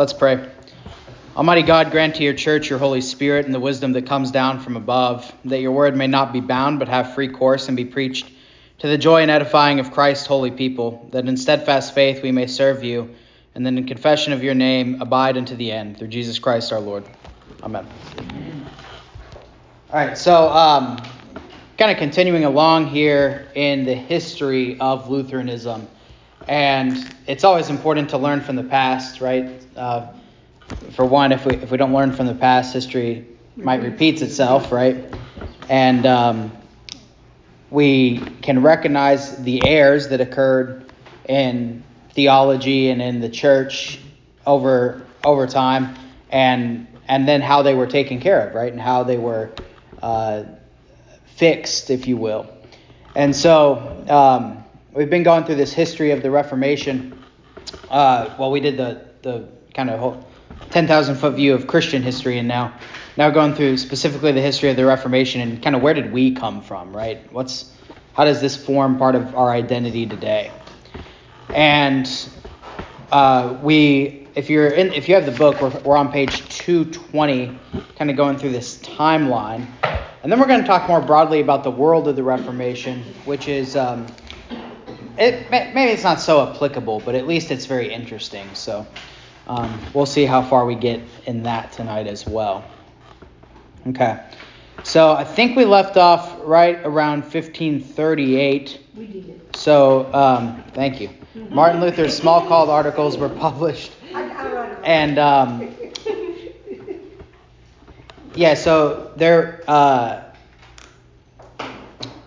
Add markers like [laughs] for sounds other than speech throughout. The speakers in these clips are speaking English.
Let's pray. Almighty God, grant to your church your Holy Spirit and the wisdom that comes down from above, that your word may not be bound but have free course and be preached to the joy and edifying of Christ's holy people, that in steadfast faith we may serve you, and then in confession of your name abide unto the end, through Jesus Christ our Lord. Amen. All right, so um, kind of continuing along here in the history of Lutheranism. And it's always important to learn from the past, right? Uh, for one, if we if we don't learn from the past, history might repeats itself, right? And um, we can recognize the errors that occurred in theology and in the church over over time, and and then how they were taken care of, right? And how they were uh, fixed, if you will. And so. Um, we've been going through this history of the Reformation. Uh, well, we did the the kind of whole 10,000 foot view of Christian history, and now now going through specifically the history of the Reformation and kind of where did we come from, right? What's how does this form part of our identity today? And uh, we, if you're in, if you have the book, we're, we're on page 220, kind of going through this timeline, and then we're going to talk more broadly about the world of the Reformation, which is um, it, maybe it's not so applicable, but at least it's very interesting. So um, we'll see how far we get in that tonight as well. Okay. So I think we left off right around 1538. We did. So um, thank you. Martin Luther's Smalcald articles were published. And um, yeah, so they're uh,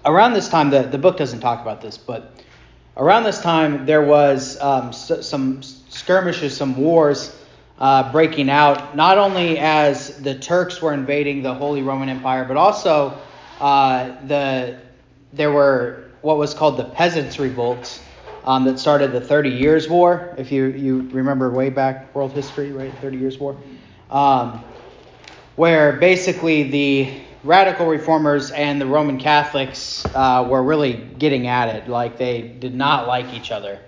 around this time. The the book doesn't talk about this, but Around this time, there was um, some skirmishes, some wars uh, breaking out, not only as the Turks were invading the Holy Roman Empire, but also uh, the there were what was called the Peasants' Revolts um, that started the Thirty Years' War. If you you remember way back world history, right? Thirty Years' War, um, where basically the radical reformers and the Roman Catholics uh, were really getting at it. Like they did not like each other.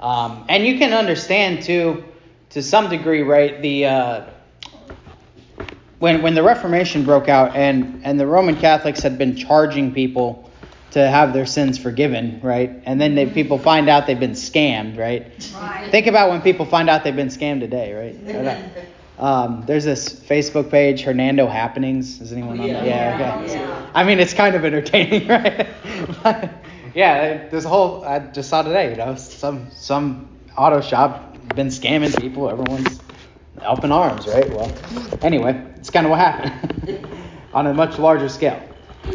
Um, and you can understand too, to some degree, right? The uh, when when the Reformation broke out and and the Roman Catholics had been charging people to have their sins forgiven, right? And then they, people find out they've been scammed, right? right? Think about when people find out they've been scammed today, right? [laughs] Um, there's this Facebook page, Hernando Happenings. Is anyone on that? Yeah, okay. Yeah. I mean, it's kind of entertaining, [laughs] right? but, yeah, there's a whole. I just saw today. You know, some some auto shop been scamming people. Everyone's up in arms, right? Well, anyway, it's kind of what happened [laughs] on a much larger scale.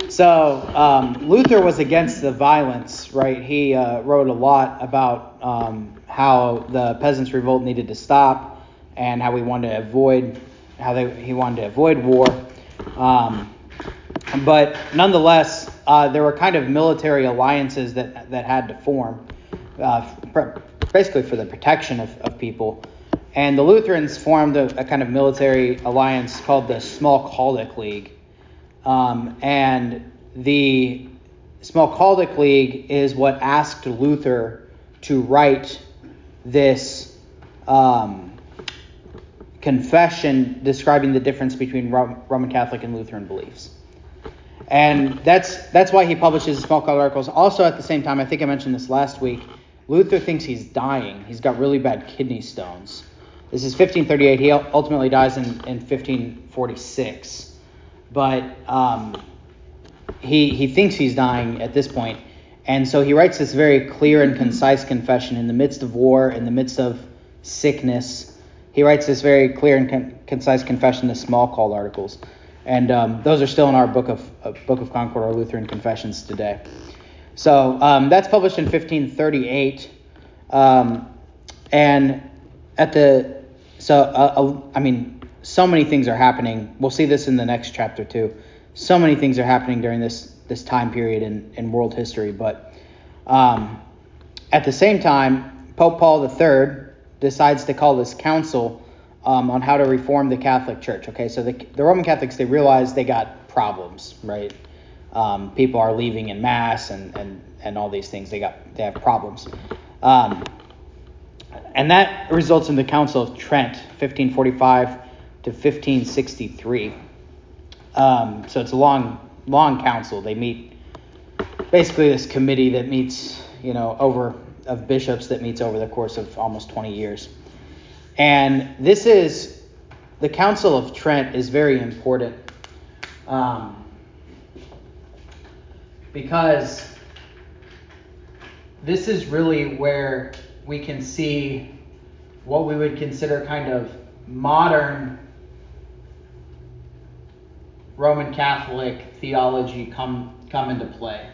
So um, Luther was against the violence, right? He uh, wrote a lot about um, how the peasants' revolt needed to stop and how we wanted to avoid how they, he wanted to avoid war. Um, but nonetheless, uh, there were kind of military alliances that that had to form, uh, basically for the protection of, of people. And the Lutherans formed a, a kind of military alliance called the Smalcaldic League. Um, and the Smalcaldic League is what asked Luther to write this um, confession describing the difference between Roman Catholic and Lutheran beliefs. And that's that's why he publishes Smalcald articles. Also, at the same time, I think I mentioned this last week. Luther thinks he's dying. He's got really bad kidney stones. This is 1538. He ultimately dies in, in 1546. But um, he he thinks he's dying at this point, and so he writes this very clear and concise confession in the midst of war, in the midst of sickness, he writes this very clear and con- concise confession, the Smalcald articles, and um, those are still in our book of uh, Book of Concord, or Lutheran Confessions today. So um, that's published in 1538, um, and at the so uh, uh, I mean, so many things are happening. We'll see this in the next chapter too. So many things are happening during this this time period in, in world history, but um, at the same time, Pope Paul III decides to call this council um, on how to reform the Catholic Church. Okay, so the, the Roman Catholics they realize they got problems, right? Um, people are leaving in mass and, and and all these things. They got they have problems, um, and that results in the Council of Trent 1545 to 1563. Um, so it's a long, long council. They meet basically this committee that meets, you know, over of bishops that meets over the course of almost 20 years. And this is the Council of Trent is very important um, because this is really where we can see what we would consider kind of modern Roman Catholic theology come come into play.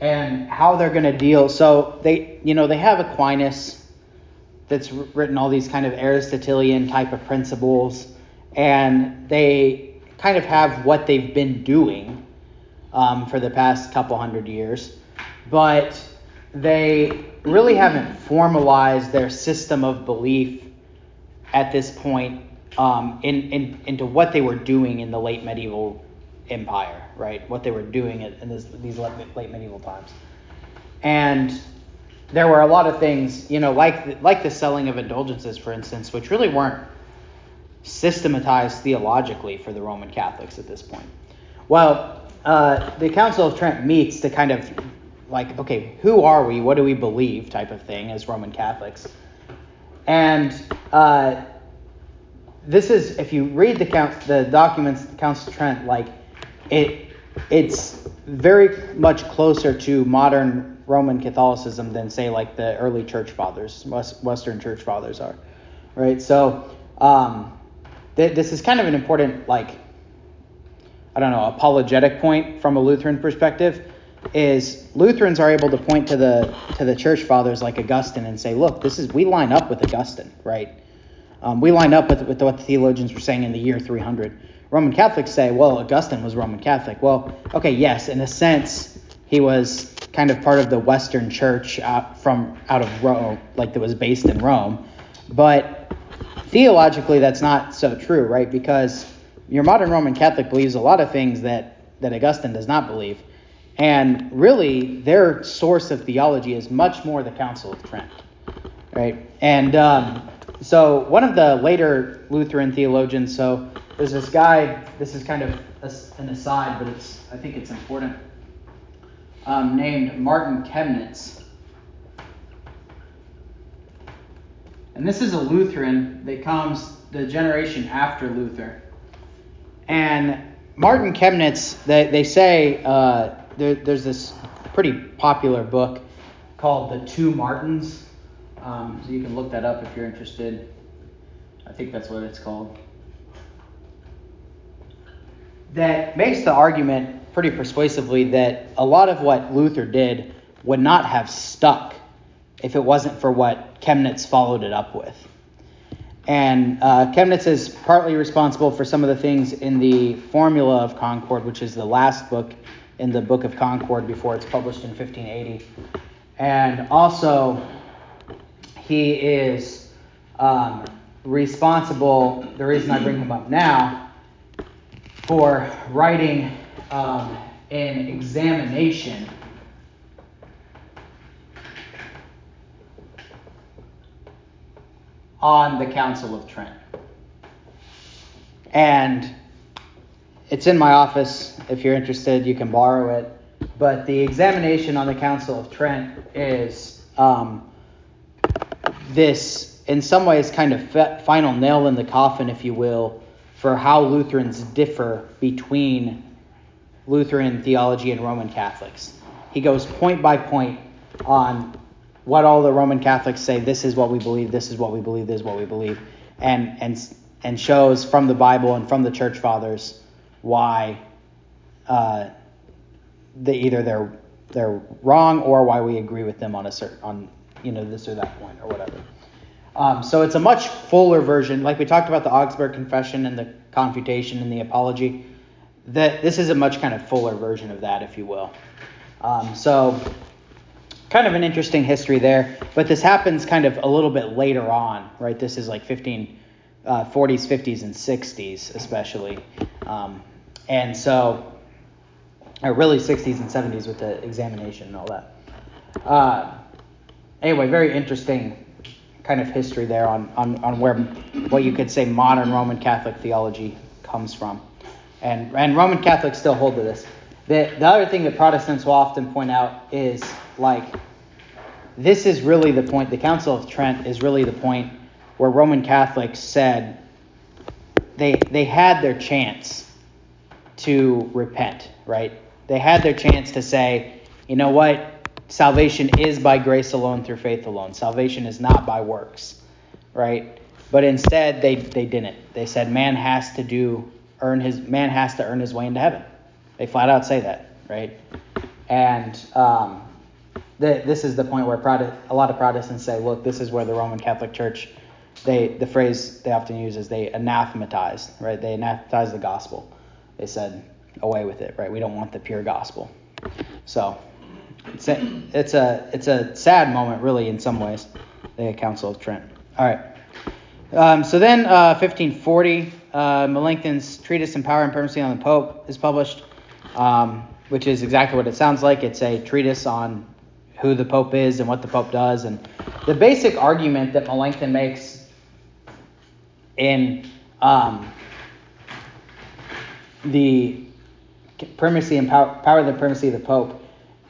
And how they're going to deal. So they, you know, they have Aquinas that's written all these kind of Aristotelian type of principles, and they kind of have what they've been doing um, for the past couple hundred years, but they really haven't formalized their system of belief at this point um, in, in, into what they were doing in the late medieval empire, right? What they were doing in this, these late medieval times. And there were a lot of things, you know, like like the selling of indulgences, for instance, which really weren't systematized theologically for the Roman Catholics at this point. Well, uh, the Council of Trent meets to kind of like, okay, who are we? What do we believe? type of thing as Roman Catholics. And uh, this is, if you read the count, the documents, the Council of Trent, like it, it's very much closer to modern Roman Catholicism than say like the early Church Fathers, Western Church Fathers are, right? So um, th- this is kind of an important like, I don't know, apologetic point from a Lutheran perspective is Lutherans are able to point to the to the church fathers like Augustine and say, look, this is we line up with Augustine, right? Um, we line up with, with what the theologians were saying in the year 300. Roman Catholics say, well, Augustine was Roman Catholic. Well, okay, yes, in a sense, he was kind of part of the Western Church out from out of Rome, like that was based in Rome. But theologically, that's not so true, right? Because your modern Roman Catholic believes a lot of things that that Augustine does not believe. And really, their source of theology is much more the Council of Trent, right? And um, so, one of the later Lutheran theologians, so there's this guy. This is kind of an aside, but it's I think it's important. Um, named Martin Chemnitz. And this is a Lutheran that comes the generation after Luther. And Martin Chemnitz, they, they say uh, there, there's this pretty popular book called The Two Martins. Um, so you can look that up if you're interested. I think that's what it's called. That makes the argument pretty persuasively that a lot of what Luther did would not have stuck if it wasn't for what Chemnitz followed it up with. And uh, Chemnitz is partly responsible for some of the things in the Formula of Concord, which is the last book in the Book of Concord before it's published in 1580. And also, he is um, responsible, the reason I bring him up now, for writing um, an examination on the Council of Trent. And it's in my office. If you're interested, you can borrow it. But the examination on the Council of Trent is um, this, in some ways, kind of final nail in the coffin, if you will, for how Lutherans differ between Lutheran theology and Roman Catholics. He goes point by point on what all the Roman Catholics say. This is what we believe. This is what we believe. This is what we believe, and and and shows from the Bible and from the Church Fathers why uh, they either they're they're wrong or why we agree with them on a certain on you know this or that point or whatever. Um, so it's a much fuller version, like we talked about the Augsburg Confession and the Confutation and the Apology. That this is a much kind of fuller version of that, if you will. Um, so kind of an interesting history there, but this happens kind of a little bit later on, right? This is like 15, uh, 40s, 50s, and 60s, especially. Um, and so, or really 60s and 70s with the examination and all that. Uh, anyway, very interesting kind of history there on, on, on where what you could say modern Roman Catholic theology comes from. And, and Roman Catholics still hold to this. The, the other thing that Protestants will often point out is like, this is really the point, the Council of Trent is really the point where Roman Catholics said they, they had their chance to repent, right? They had their chance to say, you know what? Salvation is by grace alone through faith alone. Salvation is not by works, right? But instead, they, they didn't. They said man has to do earn his man has to earn his way into heaven. They flat out say that, right? And um, the, this is the point where Protest, a lot of Protestants say, look, this is where the Roman Catholic Church, they the phrase they often use is they anathematized, right? They anathematized the gospel. They said, away with it, right? We don't want the pure gospel. So it's a, it's a it's a sad moment, really, in some ways. The Council of Trent. All right. Um, so then, uh, 1540, uh, Melanchthon's treatise on power and primacy on the Pope is published, um, which is exactly what it sounds like. It's a treatise on who the Pope is and what the Pope does, and the basic argument that Melanchthon makes in um, the primacy and power, power of the primacy of the Pope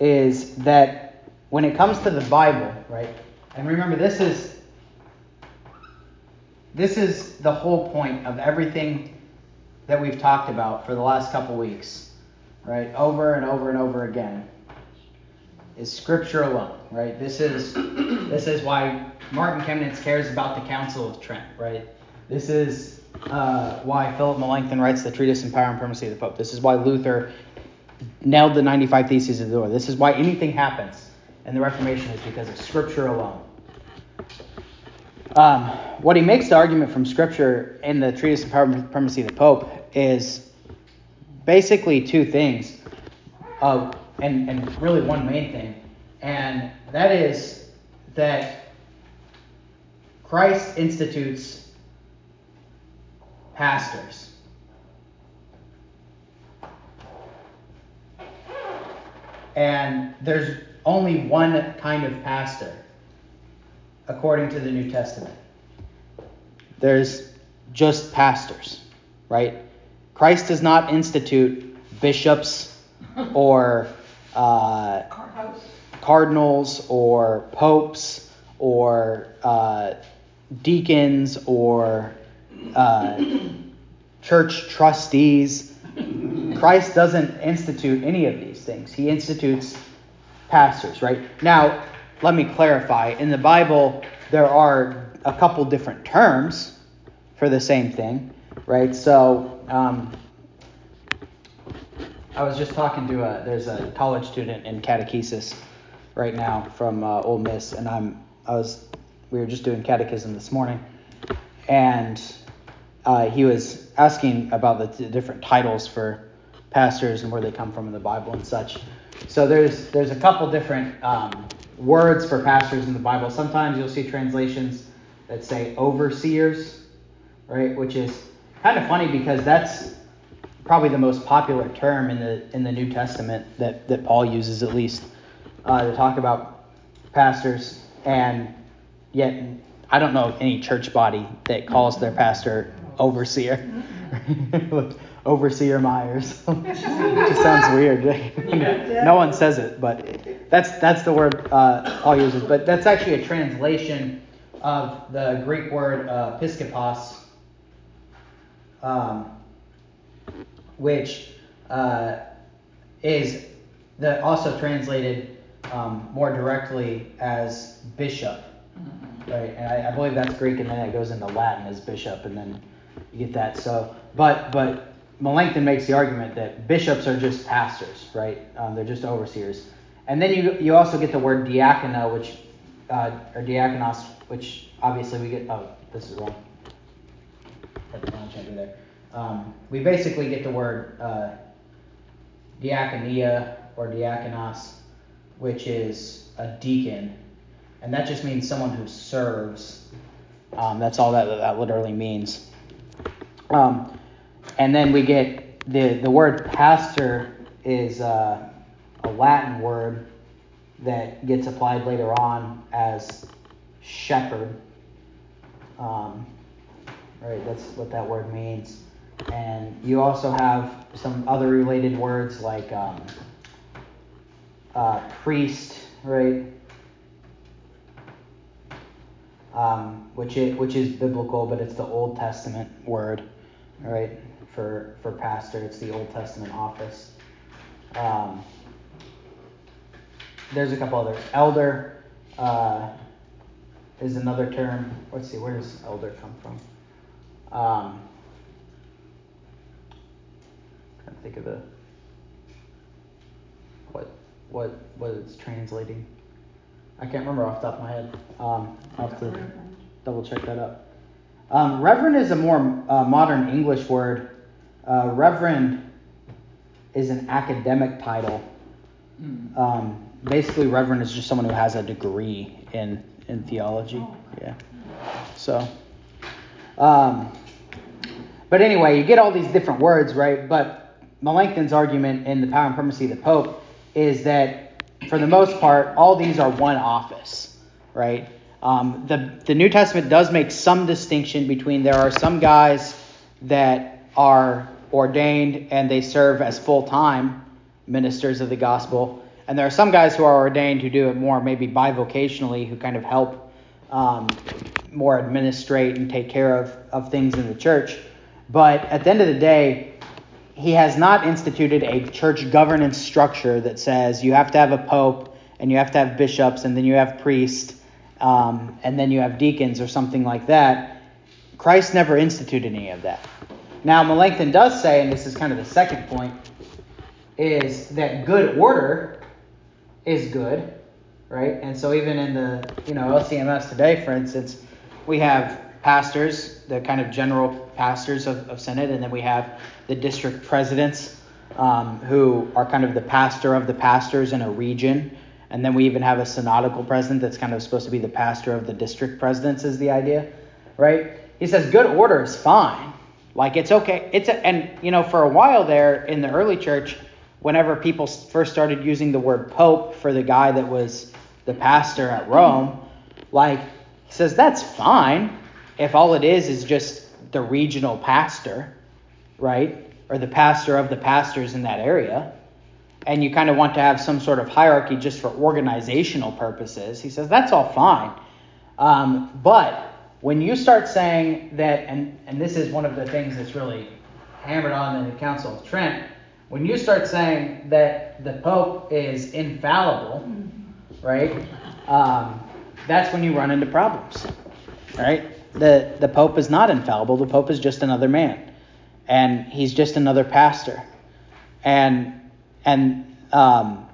is that when it comes to the Bible, right? And remember, this is this is the whole point of everything that we've talked about for the last couple weeks, right? Over and over and over again. Is Scripture alone, right? This is this is why Martin Chemnitz cares about the Council of Trent, right? This is uh, why Philip Melanchthon writes the Treatise on Power and Primacy of the Pope. This is why Luther nailed the 95 Theses of the door. This is why anything happens in the Reformation is because of Scripture alone. Um, what he makes the argument from Scripture in the Treatise on Primacy of the Pope is basically two things, and, and really one main thing, and that is that Christ institutes pastors. And there's only one kind of pastor, according to the New Testament. There's just pastors, right? Christ does not institute bishops [laughs] or uh, cardinals or popes or uh, deacons or uh, [coughs] church trustees. Christ doesn't institute any of these things. He institutes pastors, right? Now, let me clarify. In the Bible, there are a couple different terms for the same thing, right? So, um, I was just talking to a there's a college student in catechesis right now from uh, Ole Miss, and I'm I was we were just doing catechism this morning, and uh, he was asking about the t- different titles for pastors and where they come from in the Bible and such. So there's there's a couple different um, words for pastors in the Bible. Sometimes you'll see translations that say overseers, right? Which is kind of funny because that's probably the most popular term in the in the New Testament that that Paul uses at least uh, to talk about pastors, and yet I don't know any church body that calls their pastor overseer. [laughs] overseer Myers. it [laughs] just sounds weird. [laughs] no one says it, but that's that's the word uh, Paul uses. But that's actually a translation of the Greek word uh, piskopos, um, which uh, is the, also translated um, more directly as bishop. Right, and I, I believe that's Greek, and then it goes into Latin as bishop, and then you get that. So, but but Melanchthon makes the argument that bishops are just pastors, right? Um, they're just overseers. And then you you also get the word diakono, which uh, or diakonos, which obviously we get. Oh, this is wrong. Um, we basically get the word uh, diakonia or diakonos, which is a deacon, and that just means someone who serves. Um, that's all that that literally means. Um, and then we get the the word pastor is uh, a Latin word that gets applied later on as shepherd, Um, right, that's what that word means. And you also have some other related words like um, uh, priest, right? Um, which is which is biblical, but it's the Old Testament word, right? For for pastor, it's the Old Testament office. Um, there's a couple others. Elder uh, is another term. Let's see, where does elder come from? Um, trying to think of the what what what it's translating. I can't remember off the top of my head. Um, I'll have to double check that up. Um, reverend is a more uh, modern English word. Uh, reverend is an academic title. Hmm. Um, basically, reverend is just someone who has a degree in in theology. Oh, yeah. So, um, but anyway, you get all these different words, right? But Melanchthon's argument in the Power and Primacy of the Pope is that, for the most part, all these are one office, right? Um, the the New Testament does make some distinction between there are some guys that are ordained and they serve as full time ministers of the gospel, and there are some guys who are ordained who do it more maybe bivocationally, who kind of help um, more administrate and take care of, of things in the church. But at the end of the day, he has not instituted a church governance structure that says you have to have a pope and you have to have bishops and then you have priests um, and then you have deacons or something like that. Christ never instituted any of that. Now, Melanchthon does say, and this is kind of the second point, is that good order is good, right? And so even in the you know LCMS today, for instance, we have pastors, the kind of general pastors of, of Synod, and then we have the district presidents um, who are kind of the pastor of the pastors in a region. And then we even have a synodical president that's kind of supposed to be the pastor of the district presidents, is the idea, right? He says good order is fine. Like it's okay. It's a, and you know for a while there in the early church, whenever people first started using the word pope for the guy that was the pastor at Rome, like he says that's fine if all it is is just the regional pastor, right? Or the pastor of the pastors in that area. And you kind of want to have some sort of hierarchy just for organizational purposes. He says that's all fine. Um, but when you start saying that, and, and this is one of the things that's really hammered on in the Council of Trent, when you start saying that the Pope is infallible, right, um, that's when you run into problems, right? The, the Pope is not infallible. The Pope is just another man, and he's just another pastor. And, and um,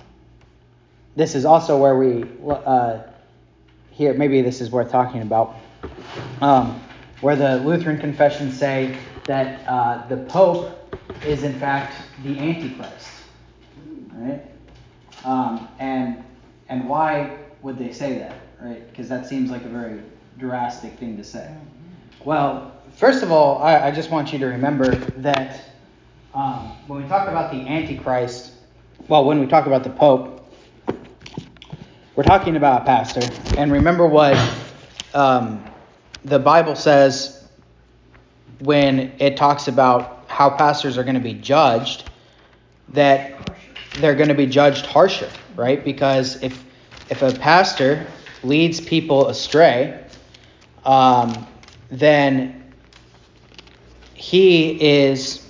this is also where we, uh, here, maybe this is worth talking about, um, where the Lutheran confessions say that uh, the Pope is in fact the Antichrist. Right? Um, and and why would they say that? Right? Because that seems like a very drastic thing to say. Well, first of all, I, I just want you to remember that um, when we talk about the Antichrist, well, when we talk about the Pope, we're talking about a pastor. And remember what um, the Bible says when it talks about how pastors are going to be judged, that they're going to be judged harsher, right? Because if if a pastor leads people astray, um, then he is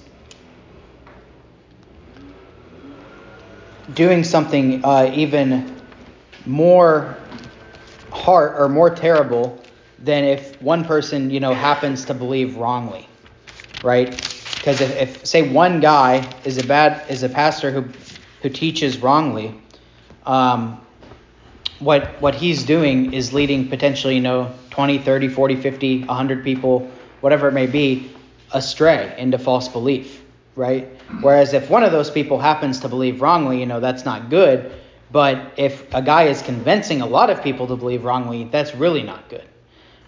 doing something uh, even more hard or more terrible than if one person, you know, happens to believe wrongly, right? Because if, if, say one guy is a bad is a pastor who who teaches wrongly, um, what what he's doing is leading potentially you know 20, 30, 40, 50, 100 people, whatever it may be, astray into false belief, right? Whereas if one of those people happens to believe wrongly, you know that's not good. But if a guy is convincing a lot of people to believe wrongly, that's really not good,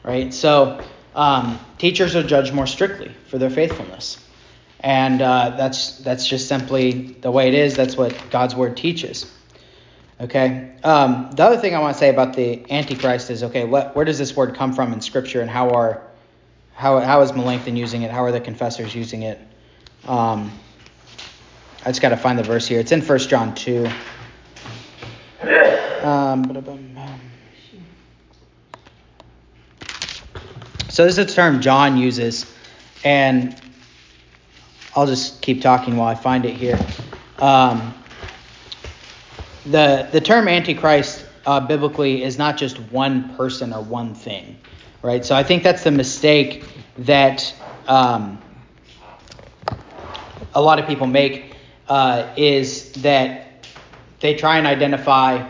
right? So um, teachers are judged more strictly for their faithfulness and uh, that's that's just simply the way it is. That's what God's word teaches. Okay. Um, the other thing I want to say about the Antichrist is okay. What, where does this word come from in Scripture, and how are how how is Melanchthon using it? How are the confessors using it? Um, I just got to find the verse here. It's in First John two. Um, so this is a term John uses, and I'll just keep talking while I find it here. Um, the the term antichrist uh, biblically is not just one person or one thing, right? So I think that's the mistake that um, a lot of people make uh, is that they try and identify,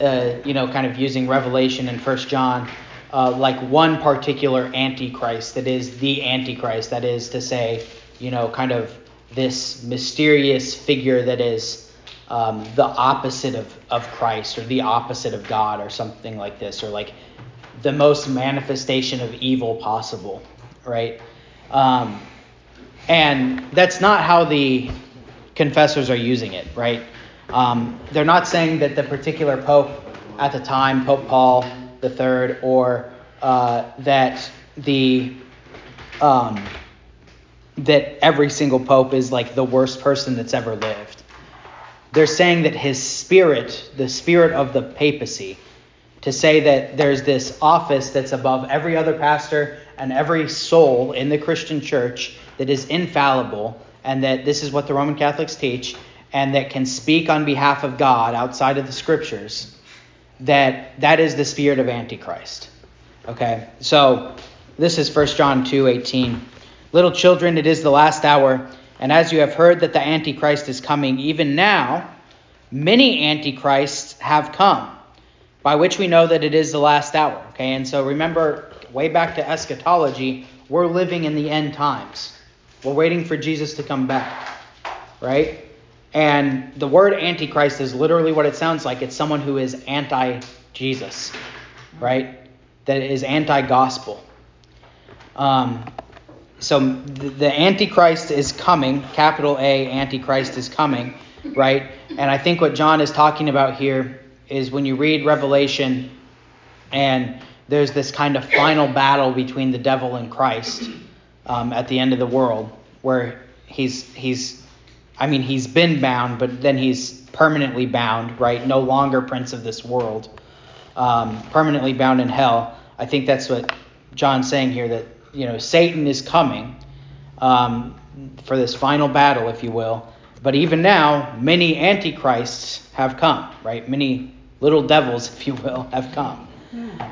uh, you know, kind of using Revelation and First John. Uh, like one particular antichrist that is the antichrist that is to say you know kind of this mysterious figure that is um, the opposite of, of Christ or the opposite of God or something like this, or like the most manifestation of evil possible, right? Um, and that's not how the confessors are using it, right? Um, they're not saying that the particular pope at the time, Pope Paul III, or uh, that the um, that every single pope is like the worst person that's ever lived. They're saying that his spirit, the spirit of the papacy, to say that there's this office that's above every other pastor and every soul in the Christian church that is infallible, and that this is what the Roman Catholics teach, and that can speak on behalf of God outside of the scriptures, that that is the spirit of Antichrist. Okay, so this is 1 John 2 18. Little children, it is the last hour, and as you have heard that the Antichrist is coming, even now, many Antichrists have come, by which we know that it is the last hour. Okay, and so remember, way back to eschatology, we're living in the end times. We're waiting for Jesus to come back, right? And the word Antichrist is literally what it sounds like. It's someone who is anti Jesus, right? That is anti gospel. Um, so the Antichrist is coming, capital A, Antichrist is coming, right? And I think what John is talking about here is when you read Revelation and there's this kind of final battle between the devil and Christ um, at the end of the world, where he's he's, I mean, he's been bound, but then he's permanently bound, right? No longer prince of this world, um, permanently bound in hell. I think that's what John's saying here that you know, Satan is coming um, for this final battle, if you will. But even now, many antichrists have come, right? Many little devils, [laughs] if you will, have come,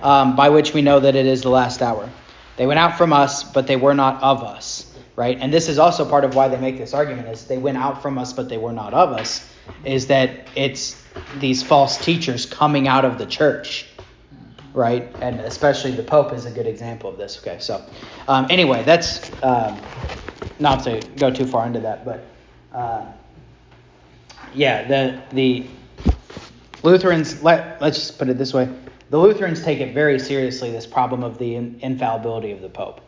um, by which we know that it is the last hour. They went out from us, but they were not of us, right? And this is also part of why they make this argument: is they went out from us, but they were not of us. Is that it's these false teachers coming out of the church, right? And especially the Pope is a good example of this. Okay, so um, anyway, that's um, not to go too far into that, but uh, yeah, the the Lutherans let let's just put it this way: the Lutherans take it very seriously this problem of the infallibility of the Pope,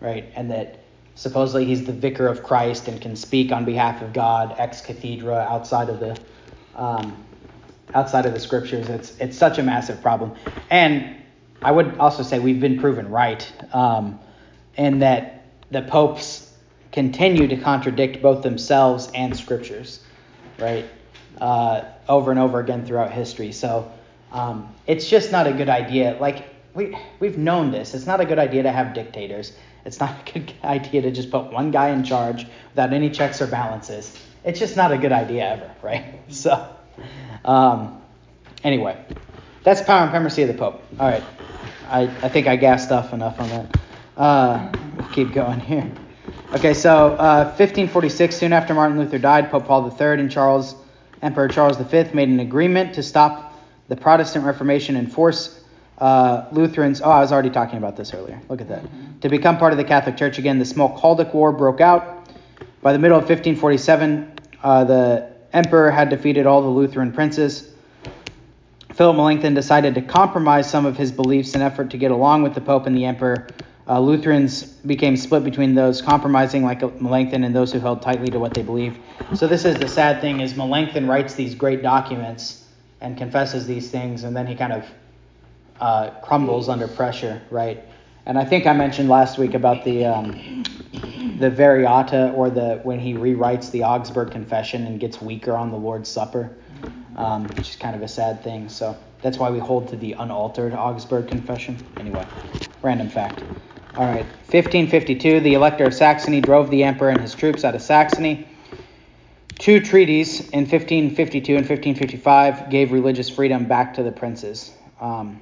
right? And that supposedly he's the vicar of Christ and can speak on behalf of God ex cathedra outside of the um, outside of the scriptures. It's it's such a massive problem, and I would also say we've been proven right, um, and that the popes continue to contradict both themselves and scriptures, right, uh, over and over again throughout history. So um, it's just not a good idea. Like we we've known this. It's not a good idea to have dictators. It's not a good [laughs] idea to just put one guy in charge without any checks or balances. It's just not a good idea ever, [laughs] right? So. Um, anyway, that's power and primacy of the Pope. All right. I, I think I gassed off enough on that. Uh, [laughs] keep going here. Okay, so uh, 1546, soon after Martin Luther died, Pope Paul III and Charles, Emperor Charles V made an agreement to stop the Protestant Reformation and force uh, Lutherans. Oh, I was already talking about this earlier. Look at that. To become part of the Catholic Church again, the Smalcaldic War broke out. By the middle of 1547, uh, the emperor had defeated all the Lutheran princes. Philip Melanchthon decided to compromise some of his beliefs in effort to get along with the Pope and the emperor. Uh, Lutherans became split between those compromising like Melanchthon and those who held tightly to what they believed. So this is the sad thing: is Melanchthon writes these great documents and confesses these things, and then he kind of uh, crumbles under pressure, right? And I think I mentioned last week about the um, the Variata or the when he rewrites the Augsburg Confession and gets weaker on the Lord's Supper, um, which is kind of a sad thing. So that's why we hold to the unaltered Augsburg Confession. Anyway, random fact. All right, 1552, the Elector of Saxony drove the emperor and his troops out of Saxony. Two treaties in 1552 and 1555 gave religious freedom back to the princes. Um,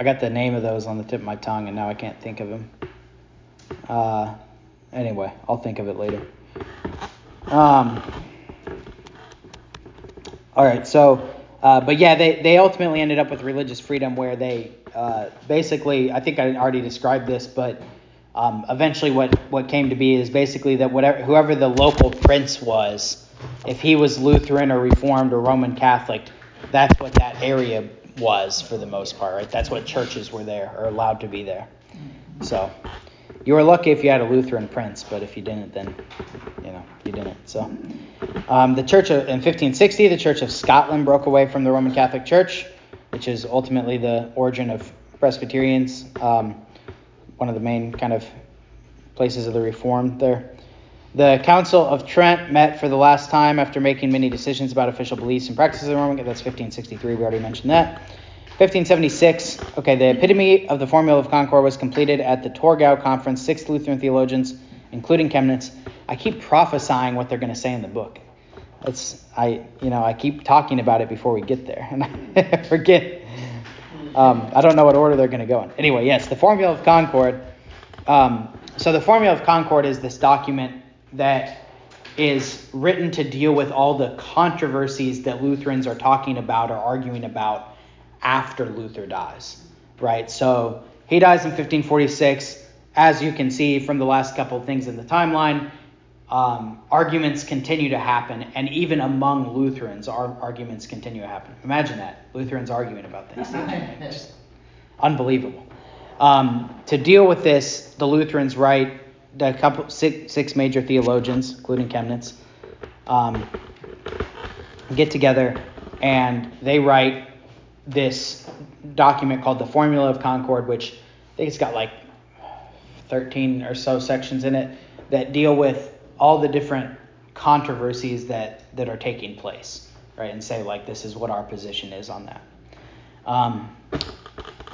I got the name of those on the tip of my tongue, and now I can't think of them. Uh, anyway, I'll think of it later. Um, all right, so, uh, but yeah, they, they ultimately ended up with religious freedom where they uh, basically, I think I already described this, but um, eventually what, what came to be is basically that whatever whoever the local prince was, if he was Lutheran or Reformed or Roman Catholic, that's what that area was for the most part, right? That's what churches were there or allowed to be there. So you were lucky if you had a Lutheran prince, but if you didn't, then you know you didn't. So um, the church of, in 1560, the Church of Scotland broke away from the Roman Catholic Church, which is ultimately the origin of Presbyterians. Um, one of the main kind of places of the Reform there. The Council of Trent met for the last time after making many decisions about official beliefs and practices of the Roman. That's 1563. We already mentioned that. 1576. Okay, the epitome of the Formula of Concord was completed at the Torgau Conference. Six Lutheran theologians, including Chemnitz. I keep prophesying what they're going to say in the book. It's I you know I keep talking about it before we get there, [laughs] and I forget. Um, I don't know what order they're going to go in. Anyway, yes, the Formula of Concord. Um, so the Formula of Concord is this document that is written to deal with all the controversies that Lutherans are talking about or arguing about after Luther dies, right? So he dies in 1546. As you can see from the last couple of things in the timeline, um, arguments continue to happen, and even among Lutherans, our arguments continue to happen. Imagine that Lutherans arguing about things. Just [laughs] unbelievable. Um, to deal with this, the Lutherans write the couple six, six major theologians, including Chemnitz, um, get together and they write this document called the Formula of Concord, which I think it's got like 13 or so sections in it that deal with all the different controversies that that are taking place, right? And say like this is what our position is on that. Um,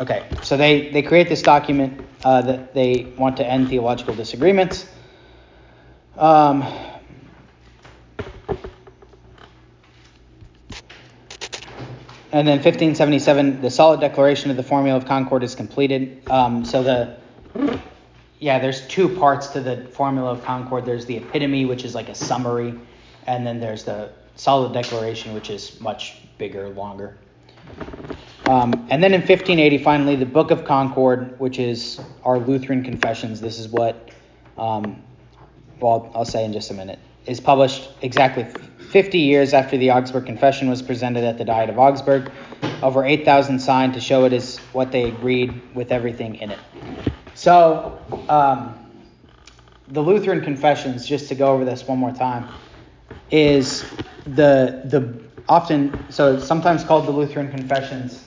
okay, so they they create this document uh, that they want to end theological disagreements. Um, and then 1577, the solid declaration of the formula of concord is completed. Um, so the yeah, there's two parts to the formula of concord. There's the epitome, which is like a summary, and then there's the solid declaration, which is much bigger, longer. Um, and then in 1580, finally, the Book of Concord, which is our Lutheran confessions. This is what, um, well, I'll say in just a minute, is published exactly 50 years after the Augsburg Confession was presented at the Diet of Augsburg. Over 8,000 signed to show it is what they agreed with everything in it. So, um, the Lutheran confessions, just to go over this one more time, is the the often so sometimes called the Lutheran confessions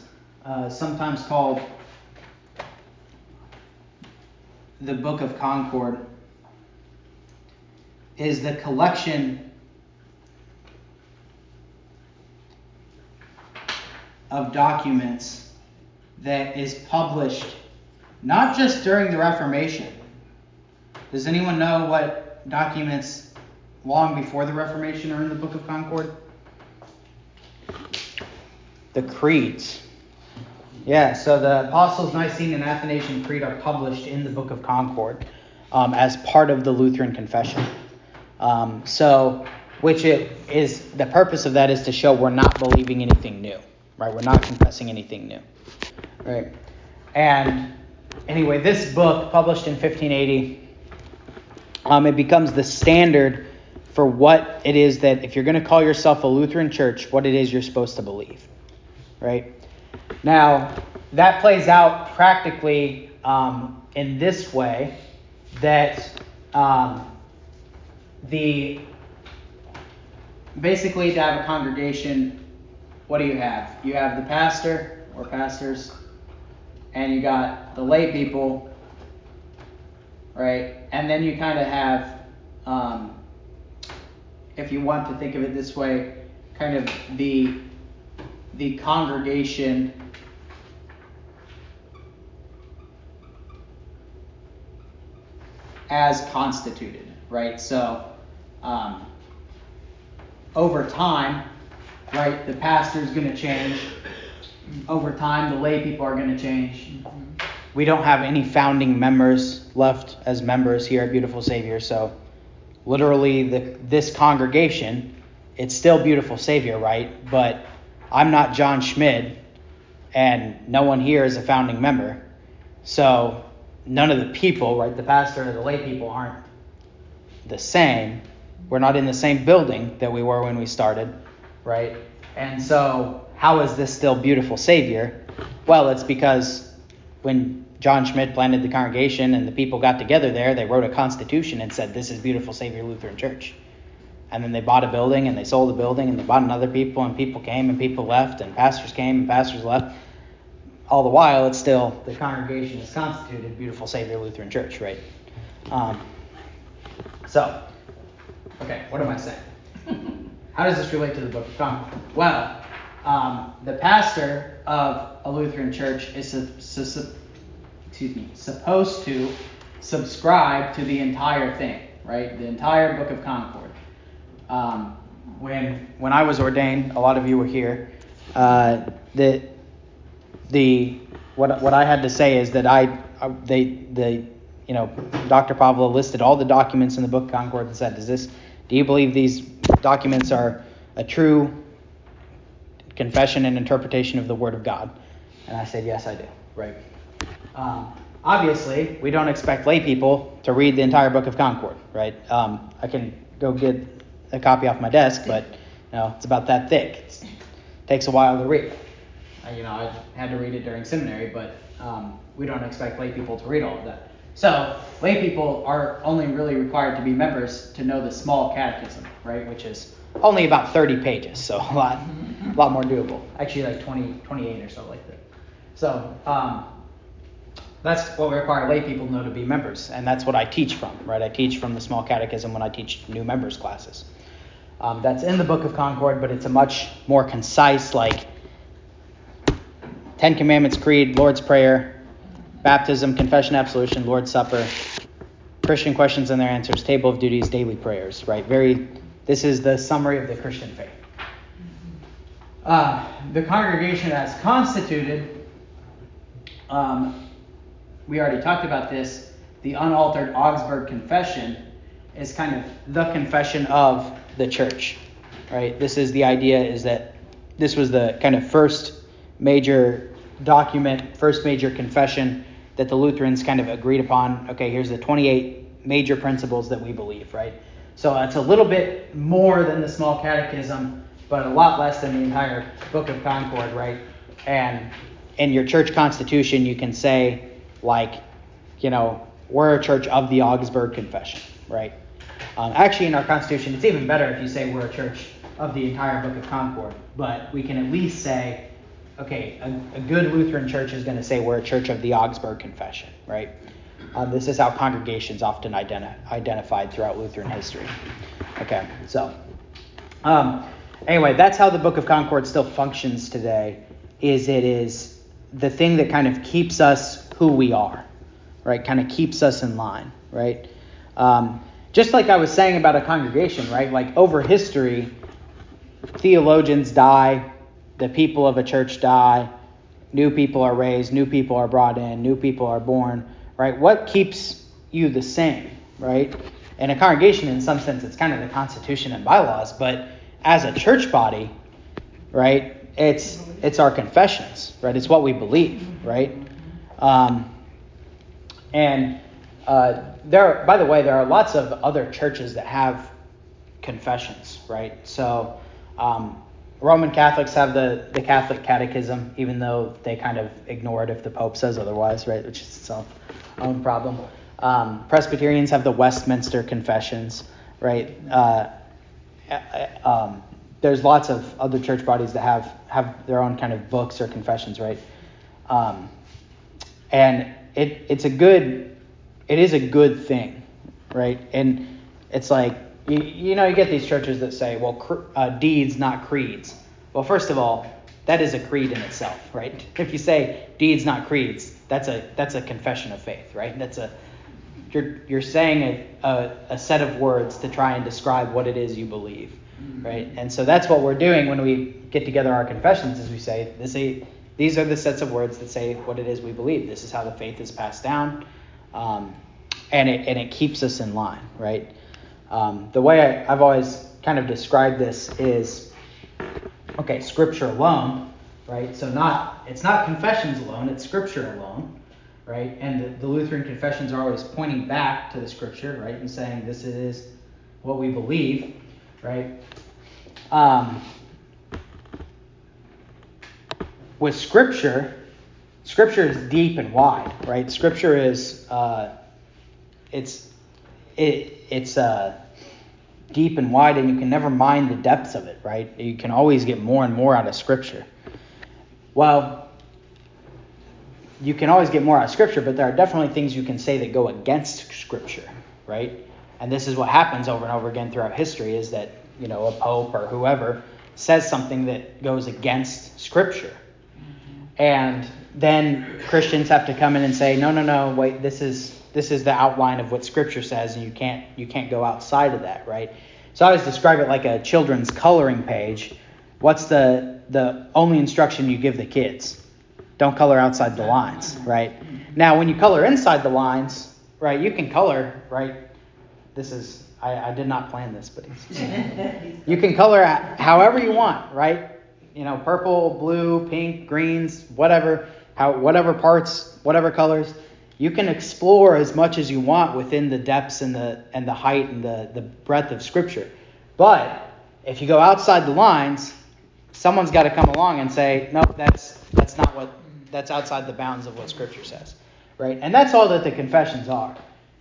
uh, sometimes called the Book of Concord, is the collection of documents that is published not just during the Reformation. Does anyone know what documents long before the Reformation are in the Book of Concord? The creeds. Yeah, so the Apostles' Nicene and Athanasian Creed are published in the Book of Concord um, as part of the Lutheran Confession. Um, so, which it is the purpose of that is to show we're not believing anything new, right? We're not confessing anything new, right? And anyway, this book, published in 1580, um, it becomes the standard for what it is that if you're going to call yourself a Lutheran church, what it is you're supposed to believe, right? Now, that plays out practically um, in this way that um, the basically to have a congregation, what do you have? You have the pastor or pastors, and you got the lay people, right? And then you kind of have, um, if you want to think of it this way, kind of the the congregation as constituted, right? So um, over time, right, the pastor is going to change. Over time, the lay people are going to change. We don't have any founding members left as members here at Beautiful Savior, so literally the, this congregation, it's still Beautiful Savior, right? But I'm not John Schmid, and no one here is a founding member. So none of the people, right, the pastor and the lay people aren't the same. We're not in the same building that we were when we started, right? And so, how is this still beautiful Savior? Well, it's because when John Schmid planted the congregation and the people got together there, they wrote a constitution and said, This is beautiful Savior Lutheran Church. And then they bought a building and they sold the building and they bought another people and people came and people left and pastors came and pastors left all the while, it's still the congregation is constituted Beautiful Savior Lutheran Church, right? Um, so, okay, what am I saying? [laughs] How does this relate to the Book of Concord? Well, um, the pastor of a Lutheran church is su- su- su- excuse me, supposed to subscribe to the entire thing, right? The entire Book of Concord. Um, when when I was ordained, a lot of you were here. Uh, the the what what I had to say is that I they the you know Dr. Pavla listed all the documents in the Book of Concord and said, "Does this? Do you believe these documents are a true confession and interpretation of the Word of God?" And I said, "Yes, I do." Right. Um, obviously, we don't expect lay people to read the entire Book of Concord, right? Um, I can go get a copy off my desk, but you know it's about that thick. It takes a while to read you know, I had to read it during seminary, but um, we don't expect lay people to read all of that. So lay people are only really required to be members to know the small catechism, right, which is only about 30 pages, so a lot, a lot more doable. Actually, like 20, 28 or so like that. So um, that's what we require lay people to know to be members, and that's what I teach from, right? I teach from the small catechism when I teach new members classes. Um, that's in the Book of Concord, but it's a much more concise, like Ten Commandments, Creed, Lord's Prayer, Baptism, Confession, Absolution, Lord's Supper, Christian questions and their answers, Table of Duties, daily prayers, right? Very, this is the summary of the Christian faith. Uh, the congregation as constituted, um, we already talked about this. The unaltered Augsburg Confession is kind of the confession of the church, right? This is the idea is that this was the kind of first major document, first major confession that the Lutherans kind of agreed upon. Okay, here's the 28 major principles that we believe, right? So it's a little bit more than the small catechism, but a lot less than the entire Book of Concord, right? And in your church constitution, you can say, like, you know, we're a church of the Augsburg Confession, right? Um, actually, in our constitution, it's even better if you say we're a church of the entire Book of Concord, but we can at least say okay, a, a, good Lutheran church is going to say we're a church of the Augsburg Confession, right? Um, this is how congregations often identi- identified throughout Lutheran history. Okay, so um, anyway, that's how the Book of Concord still functions today. Is it is the thing that kind of keeps us who we are, right? Kind of keeps us in line, right? Um, just like I was saying about a congregation, right? Like over history, theologians die, the people of a church die, new people are raised, new people are brought in, new people are born, right? What keeps you the same, right? In a congregation, in some sense, it's kind of the constitution and bylaws, but as a church body, right, it's it's our confessions, right? It's what we believe, right? Um, and uh, there, by the way, there are lots of other churches that have confessions, right? So um, Roman Catholics have the, the Catholic Catechism, even though they kind of ignore it if the Pope says otherwise, right? Which is its own problem. Um, Presbyterians have the Westminster Confessions, right? Uh, um, there's lots of other church bodies that have have their own kind of books or confessions, right? Um, and it it's a good it is a good thing, right? And it's like you, you know you get these churches that say, well, cr- uh, deeds not creeds. Well, first of all, that is a creed in itself, right? [laughs] If you say deeds not creeds, that's a that's a confession of faith, right? That's a you're you're saying a, a, a set of words to try and describe what it is you believe, right? And so that's what we're doing when we get together our confessions, is we say this a, these are the sets of words that say what it is we believe. This is how the faith is passed down, um, and it and it keeps us in line, right? Um, the way I, I've always kind of described this is, okay, Scripture alone, right? So not it's not confessions alone, it's Scripture alone, right? And the, the Lutheran confessions are always pointing back to the Scripture, right, and saying this is what we believe, right? Um, with Scripture, Scripture is deep and wide, right? Scripture is uh, it's it it's uh, deep and wide, and you can never mind the depths of it, right? You can always get more and more out of Scripture. Well, you can always get more out of Scripture, but there are definitely things you can say that go against Scripture, right? And this is what happens over and over again throughout history: is that you know a pope or whoever says something that goes against Scripture and then Christians have to come in and say, no, no, no, wait, this is this is the outline of what Scripture says, and you can't you can't go outside of that, right? So I always describe it like a children's coloring page. What's the the only instruction you give the kids? Don't color outside the lines, right? Now, when you color inside the lines, right, you can color, right? This is I, I did not plan this, but you can color however you want, right? You know, purple, blue, pink, greens, whatever, how whatever parts, whatever colors. You can explore as much as you want within the depths and the and the height and the, the breadth of scripture. But if you go outside the lines, someone's got to come along and say, no, that's that's not what that's outside the bounds of what scripture says. Right? And that's all that the confessions are.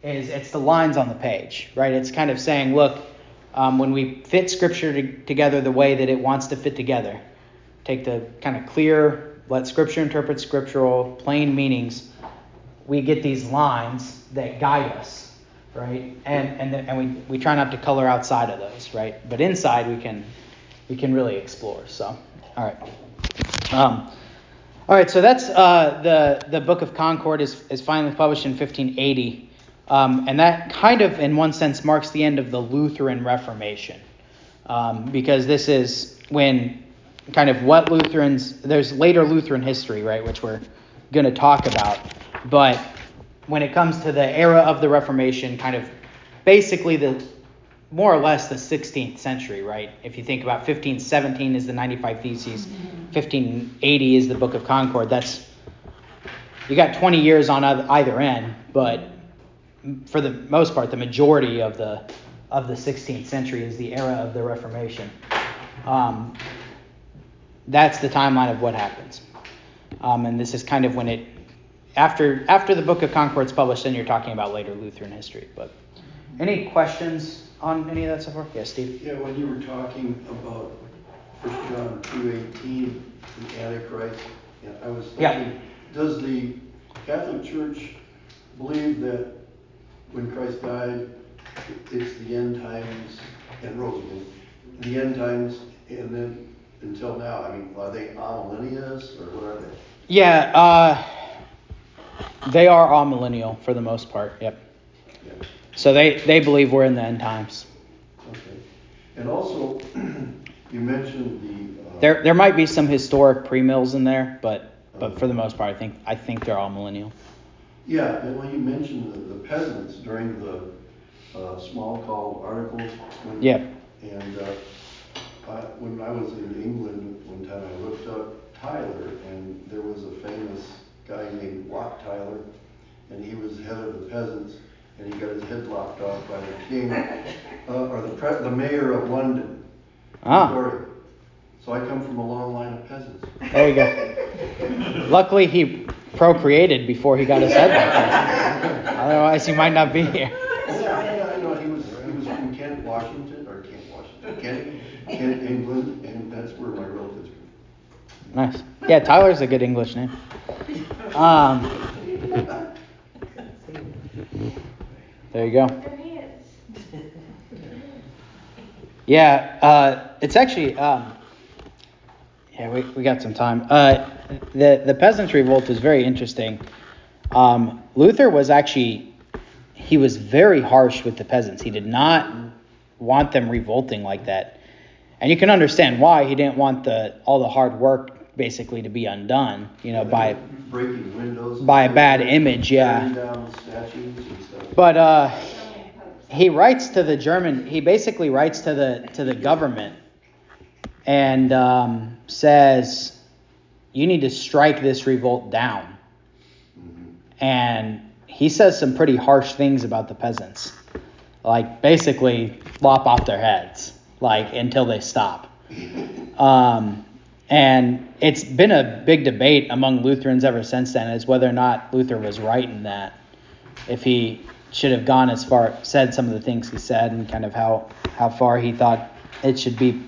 Is it's the lines on the page, right? It's kind of saying, look, um, when we fit scripture to, together the way that it wants to fit together, take the kind of clear, let Scripture interpret scriptural, plain meanings, we get these lines that guide us, right? And and and we, we try not to color outside of those, right? But inside we can we can really explore. So, all right. Um, all right, so that's uh, the the Book of Concord is is finally published in 1580, um, and that kind of, in one sense, marks the end of the Lutheran Reformation, um, because this is when kind of what Lutherans, there's later Lutheran history, right, which we're going to talk about. But when it comes to the era of the Reformation, kind of basically the more or less the 16th century, right? If you think about 1517 is the 95 Theses, 1580 is the Book of Concord. That's you got 20 years on either end, but for the most part, the majority of the of the 16th century is the era of the Reformation. Um, that's the timeline of what happens. Um, and this is kind of when it after after the Book of Concord's published, then you're talking about later Lutheran history. But any questions on any of that so far? Yes, Steve. Yeah, when you were talking about 1 John 2:18, the Antichrist, yeah, I was thinking, yeah. does the Catholic Church believe that when Christ died, it's the end times and rose again, the end times, and then until now? I mean, are they amillennialists or what are they? Yeah, uh, they are amillennial for the most part. Yep. Yeah. So they, they believe we're in the end times. Okay. And also, [clears throat] you mentioned the. Uh, there there might be some historic premills in there, but but for the most part, I think I think they're all millennial. Yeah, and when you mentioned the, the peasants during the uh, Smalcald articles. When, yeah. And uh, when I was in England one time, I looked up Tyler, and there was a famous guy named Wat Tyler, and he was head of the peasants, and he got his head lopped off by the king, [laughs] uh, or the pre- the mayor of London. Ah. Victoria. So I come from a long line of peasants. There you go. Luckily, he procreated before he got his head lopped off. [laughs] Otherwise, he might not be here. In England, and that's where my relatives are. Nice. Yeah, Tyler's a good English name. Um, there you go. Yeah, uh, it's actually. Um, yeah, we, we got some time. Uh, the the peasants' revolt is very interesting. Um, Luther was actually he was very harsh with the peasants. He did not want them revolting like that and you can understand why. He didn't want the all the hard work basically to be undone. You know, by breaking windows by a bad image. Yeah. Down statues and stuff. But uh, he writes to the German. He basically writes to the to the government and um, says, "You need to strike this revolt down." Mm-hmm. And he says some pretty harsh things about the peasants, like basically lop off their heads, like until they stop. Um, and it's been a big debate among Lutherans ever since then as whether or not Luther was right in that. If he should have gone as far, said some of the things he said, and kind of how how far he thought it should be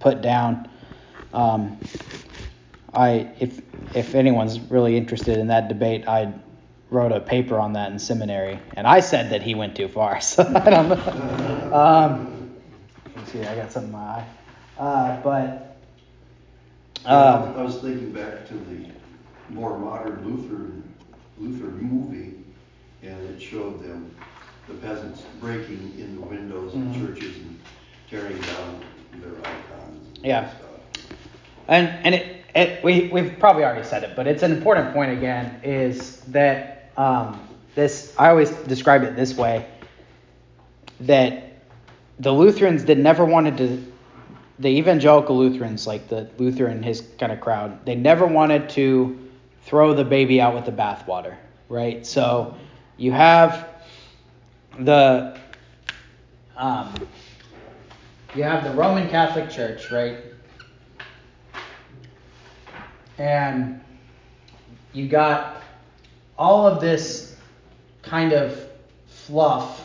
put down. Um, I if if anyone's really interested in that debate, I wrote a paper on that in seminary, and I said that he went too far. [laughs] So I don't know. Um, let's I got something in my eye. Uh, but um, I was thinking back to the more modern Lutheran Luther movie, and it showed them the peasants breaking in the windows mm-hmm. of churches and tearing down their icons. And yeah. Stuff. And and it, it we we've probably already said it, but it's an important point again is that um, this I always describe it this way that the Lutherans did never wanted to the evangelical Lutherans, like the Luther and his kind of crowd, they never wanted to throw the baby out with the bathwater, right? So you have the um, you have the Roman Catholic Church, right? And you got all of this kind of fluff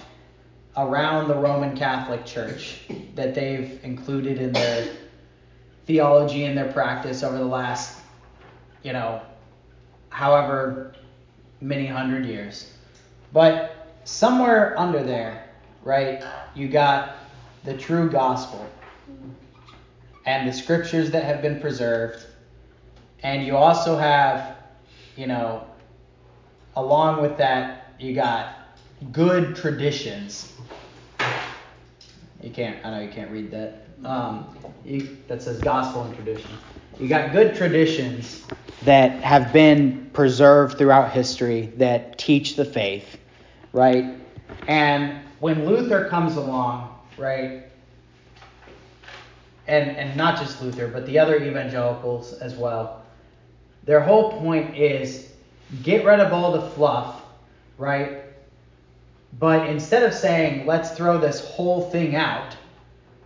around the Roman Catholic Church that they've included in their theology and their practice over the last, you know, however many hundred years. But somewhere under there, right, you got the true gospel and the scriptures that have been preserved. And you also have, you know, along with that, you got good traditions you can't. I know you can't read that. Um, you, that says gospel and tradition. You got good traditions that have been preserved throughout history that teach the faith, right? And when Luther comes along, right, and and not just Luther, but the other evangelicals as well, their whole point is get rid of all the fluff, right? But instead of saying, let's throw this whole thing out,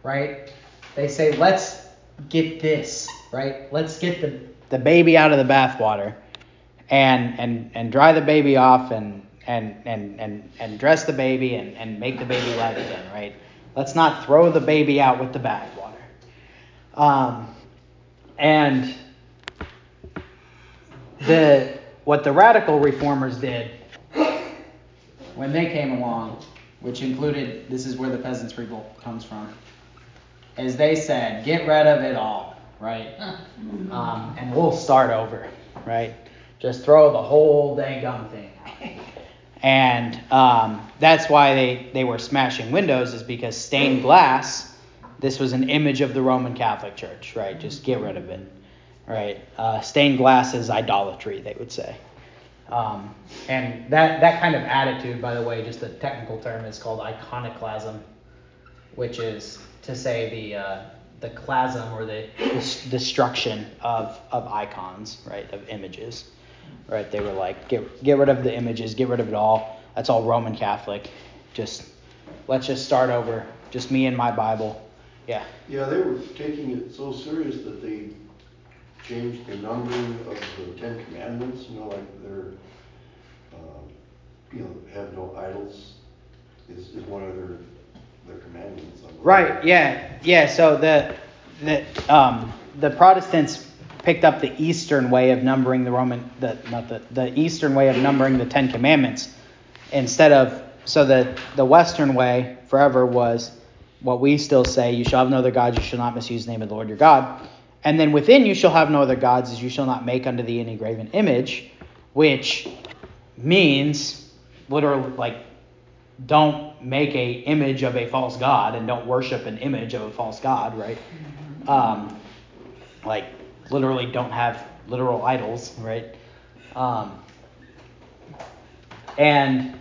right? They say, let's get this, right? Let's get the, the baby out of the bathwater and, and, and dry the baby off and, and, and, and, and dress the baby and, and make the baby live again, right? Let's not throw the baby out with the bathwater. Um, and the what the radical reformers did when they came along, which included this is where the peasants' revolt comes from, is they said, get rid of it all, right? Um, and we'll start over, right? Just throw the whole dang thing And um, that's why they, they were smashing windows, is because stained glass, this was an image of the Roman Catholic Church, right? Just get rid of it, right? Uh, stained glass is idolatry, they would say. Um, and that, that kind of attitude, by the way, just a technical term, is called iconoclasm, which is to say the, uh, the clasm or the destruction of, of icons, right, of images. Right? They were like, get, get rid of the images, get rid of it all. That's all Roman Catholic. Just let's just start over. Just me and my Bible. Yeah. Yeah, they were taking it so serious that they changed the numbering of the Ten Commandments, you know, like they're, um, you know, have no idols is, is one of their, their commandments. Right, yeah, yeah, so the, the, um, the Protestants picked up the Eastern way of numbering the Roman, the, not the, the Eastern way of numbering the Ten Commandments. instead of so that the Western way forever was what we still say: you shall have no other gods, you shall not misuse the name of the Lord your God. And then within you shall have no other gods, as you shall not make unto thee any graven image, which means literally like don't make a image of a false god and don't worship an image of a false god, right? Um, like literally don't have literal idols, right? Um, and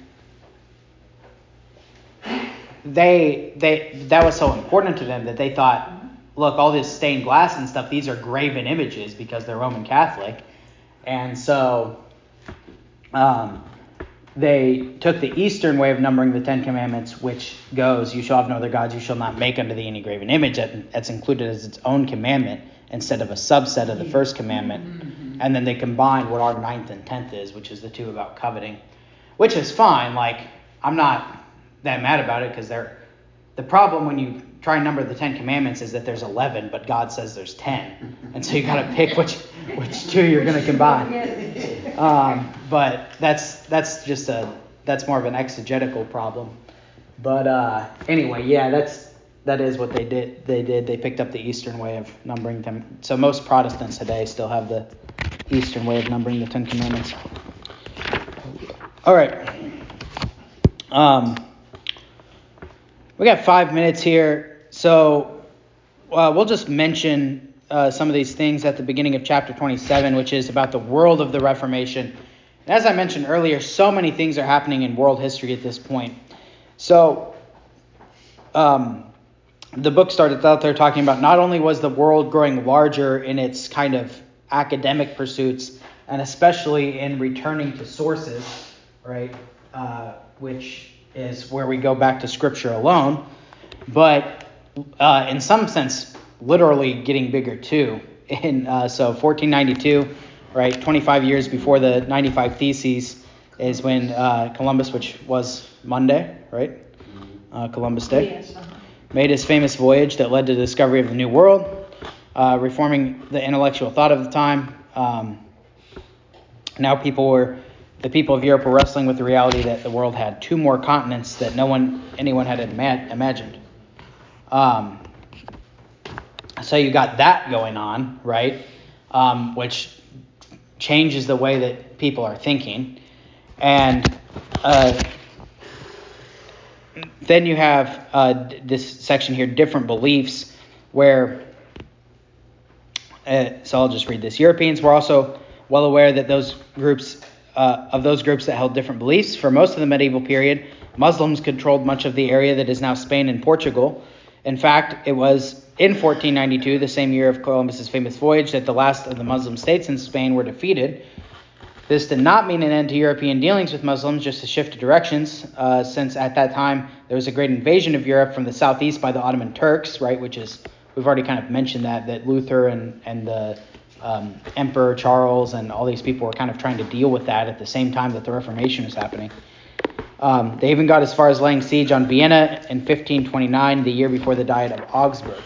they they that was so important to them that they thought, look, all this stained glass and stuff, these are graven images because they're Roman Catholic, and so um, they took the Eastern way of numbering the Ten Commandments, which goes, "You shall have no other gods; you shall not make unto thee any graven image." that's included as its own commandment instead of a subset of the first commandment. And then they combined what our ninth and tenth is, which is the two about coveting, which is fine. Like I'm not that mad about it because they're the problem when you try and number the Ten Commandments is that there's 11, but God says there's 10, and so you got to pick which which two you're going to combine. Um, but that's that's just a that's more of an exegetical problem. But uh, anyway, yeah, that's that is what they did. They did. They picked up the Eastern way of numbering them. So most Protestants today still have the Eastern way of numbering the Ten Commandments. All right. Um, we got five minutes here, so uh, we'll just mention uh, some of these things at the beginning of chapter 27, which is about the world of the Reformation. And as I mentioned earlier, so many things are happening in world history at this point. So, um, the book started out there talking about not only was the world growing larger in its kind of academic pursuits, and especially in returning to sources, right, uh, which is where we go back to Scripture alone, but uh, in some sense, literally getting bigger too. In uh, so 1492, right, 25 years before the 95 Theses, is when uh, Columbus, which was Monday, right, uh, Columbus Day, yes, uh-huh. made his famous voyage that led to the discovery of the New World, uh, reforming the intellectual thought of the time. Um, now people were the people of Europe were wrestling with the reality that the world had two more continents that no one, anyone had ima- imagined. Um, so you got that going on, right? Um, which changes the way that people are thinking. And uh, then you have uh, this section here, different beliefs, where, uh, so I'll just read this. Europeans were also well aware that those groups uh, of those groups that held different beliefs. For most of the medieval period, Muslims controlled much of the area that is now Spain and Portugal. In fact, it was in 1492, the same year of Columbus's famous voyage, that the last of the Muslim states in Spain were defeated. This did not mean an end to European dealings with Muslims, just a shift of directions, uh, since at that time there was a great invasion of Europe from the southeast by the Ottoman Turks, right, which is, we've already kind of mentioned that, that Luther and, and the um, Emperor Charles and all these people were kind of trying to deal with that at the same time that the Reformation was happening. Um, they even got as far as laying siege on Vienna in 1529, the year before the Diet of Augsburg.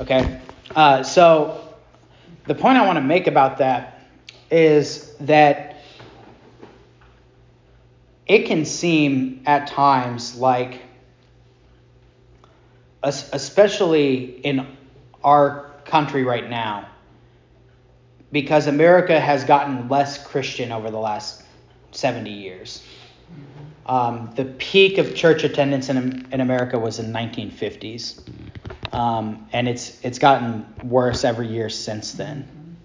Okay, uh, so the point I want to make about that is that it can seem at times like, especially in our country right now, because America has gotten less Christian over the last 70 years. Um, the peak of church attendance in, in America was in 1950s, um, and it's it's gotten worse every year since then.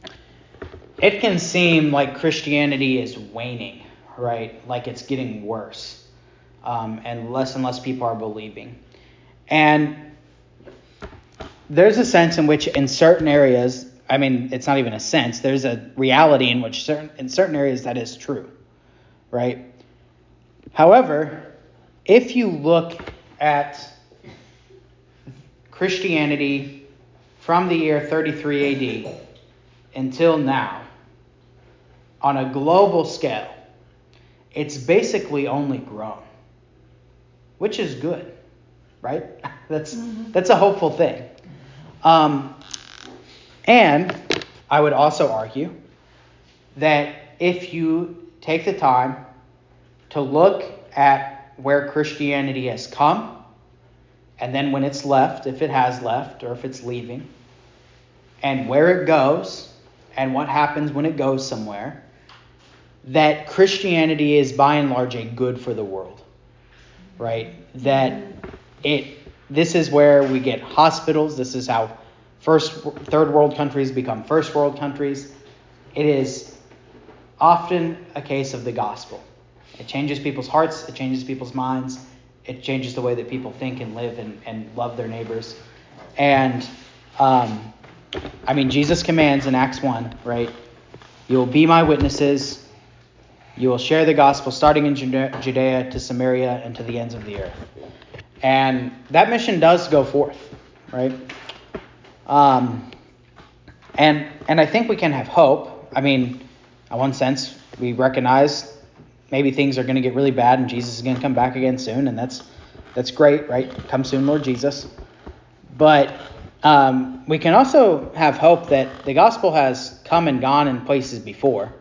It can seem like Christianity is waning, right? Like it's getting worse, um, and less and less people are believing. And there's a sense in which, in certain areas, I mean, it's not even a sense. There's a reality in which certain in certain areas that is true, right? However, if you look at Christianity from the year 33 AD until now, on a global scale, it's basically only grown, which is good, right? [laughs] That's mm-hmm. that's a hopeful thing. Um, and I would also argue that if you take the time to look at where Christianity has come, and then when it's left, if it has left or if it's leaving, and where it goes, and what happens when it goes somewhere, that Christianity is by and large a good for the world. Right? That it this is where we get hospitals, this is how first third world countries become first world countries. It is often a case of the gospel. It changes people's hearts, it changes people's minds, it changes the way that people think and live and, and love their neighbors. And um, I mean, Jesus commands in Acts 1, right? You will be my witnesses. You will share the gospel starting in Judea to Samaria and to the ends of the earth. And that mission does go forth, right? Um, and and I think we can have hope. I mean, in one sense, we recognize maybe things are going to get really bad and Jesus is going to come back again soon, and that's that's great, right? Come soon, Lord Jesus. But um, we can also have hope that the gospel has come and gone in places before,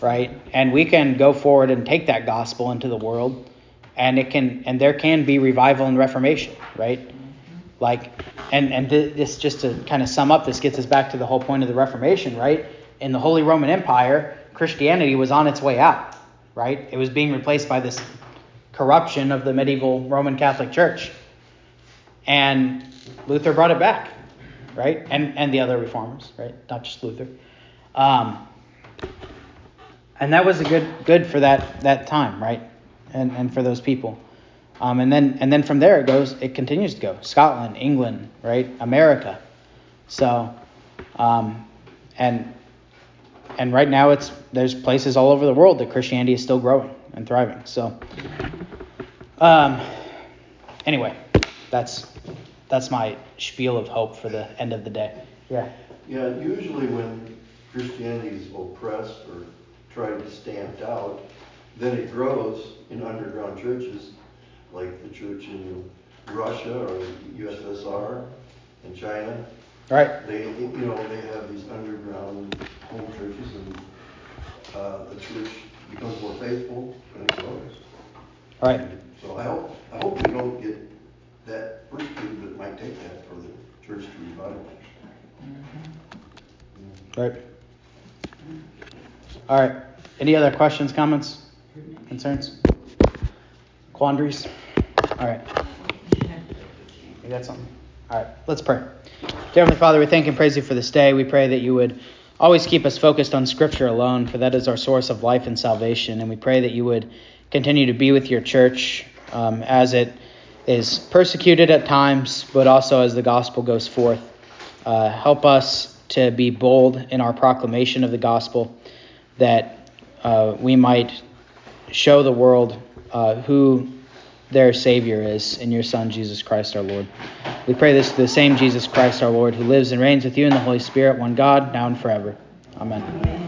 right? And we can go forward and take that gospel into the world, and it can and there can be revival and reformation, right? Like, and and th- this just to kind of sum up, this gets us back to the whole point of the Reformation, right? In the Holy Roman Empire, Christianity was on its way out, right? It was being replaced by this corruption of the medieval Roman Catholic Church, and Luther brought it back, right? And and the other reformers, right? Not just Luther. Um, and that was a good good for that that time, right? And and for those people. Um, and then and then from there it goes it continues to go. Scotland, England, right? America. So um, and and right now it's there's places all over the world that Christianity is still growing and thriving. So um, anyway, that's that's my spiel of hope for the end of the day. Yeah. Yeah. Usually when Christianity is oppressed or tried to stamped out, then it grows in underground churches, like the church in Russia or USSR and China. Right. They, you know, they have these underground home churches, and uh, the church becomes more faithful and it grows. Right. So I hope I hope we don't get that first but that might take that for the church to revive. Right. All right. Any other questions, comments, concerns, quandaries? All right. You got something? All right. Let's pray. Dear Heavenly Father, we thank and praise you for this day. We pray that you would always keep us focused on Scripture alone, for that is our source of life and salvation. And we pray that you would continue to be with your church um, as it is persecuted at times, but also as the gospel goes forth. Uh, help us to be bold in our proclamation of the gospel, that uh, we might show the world uh, who their Savior is in your Son, Jesus Christ our Lord. We pray this to the same Jesus Christ our Lord, who lives and reigns with you in the Holy Spirit, one God, now and forever. Amen.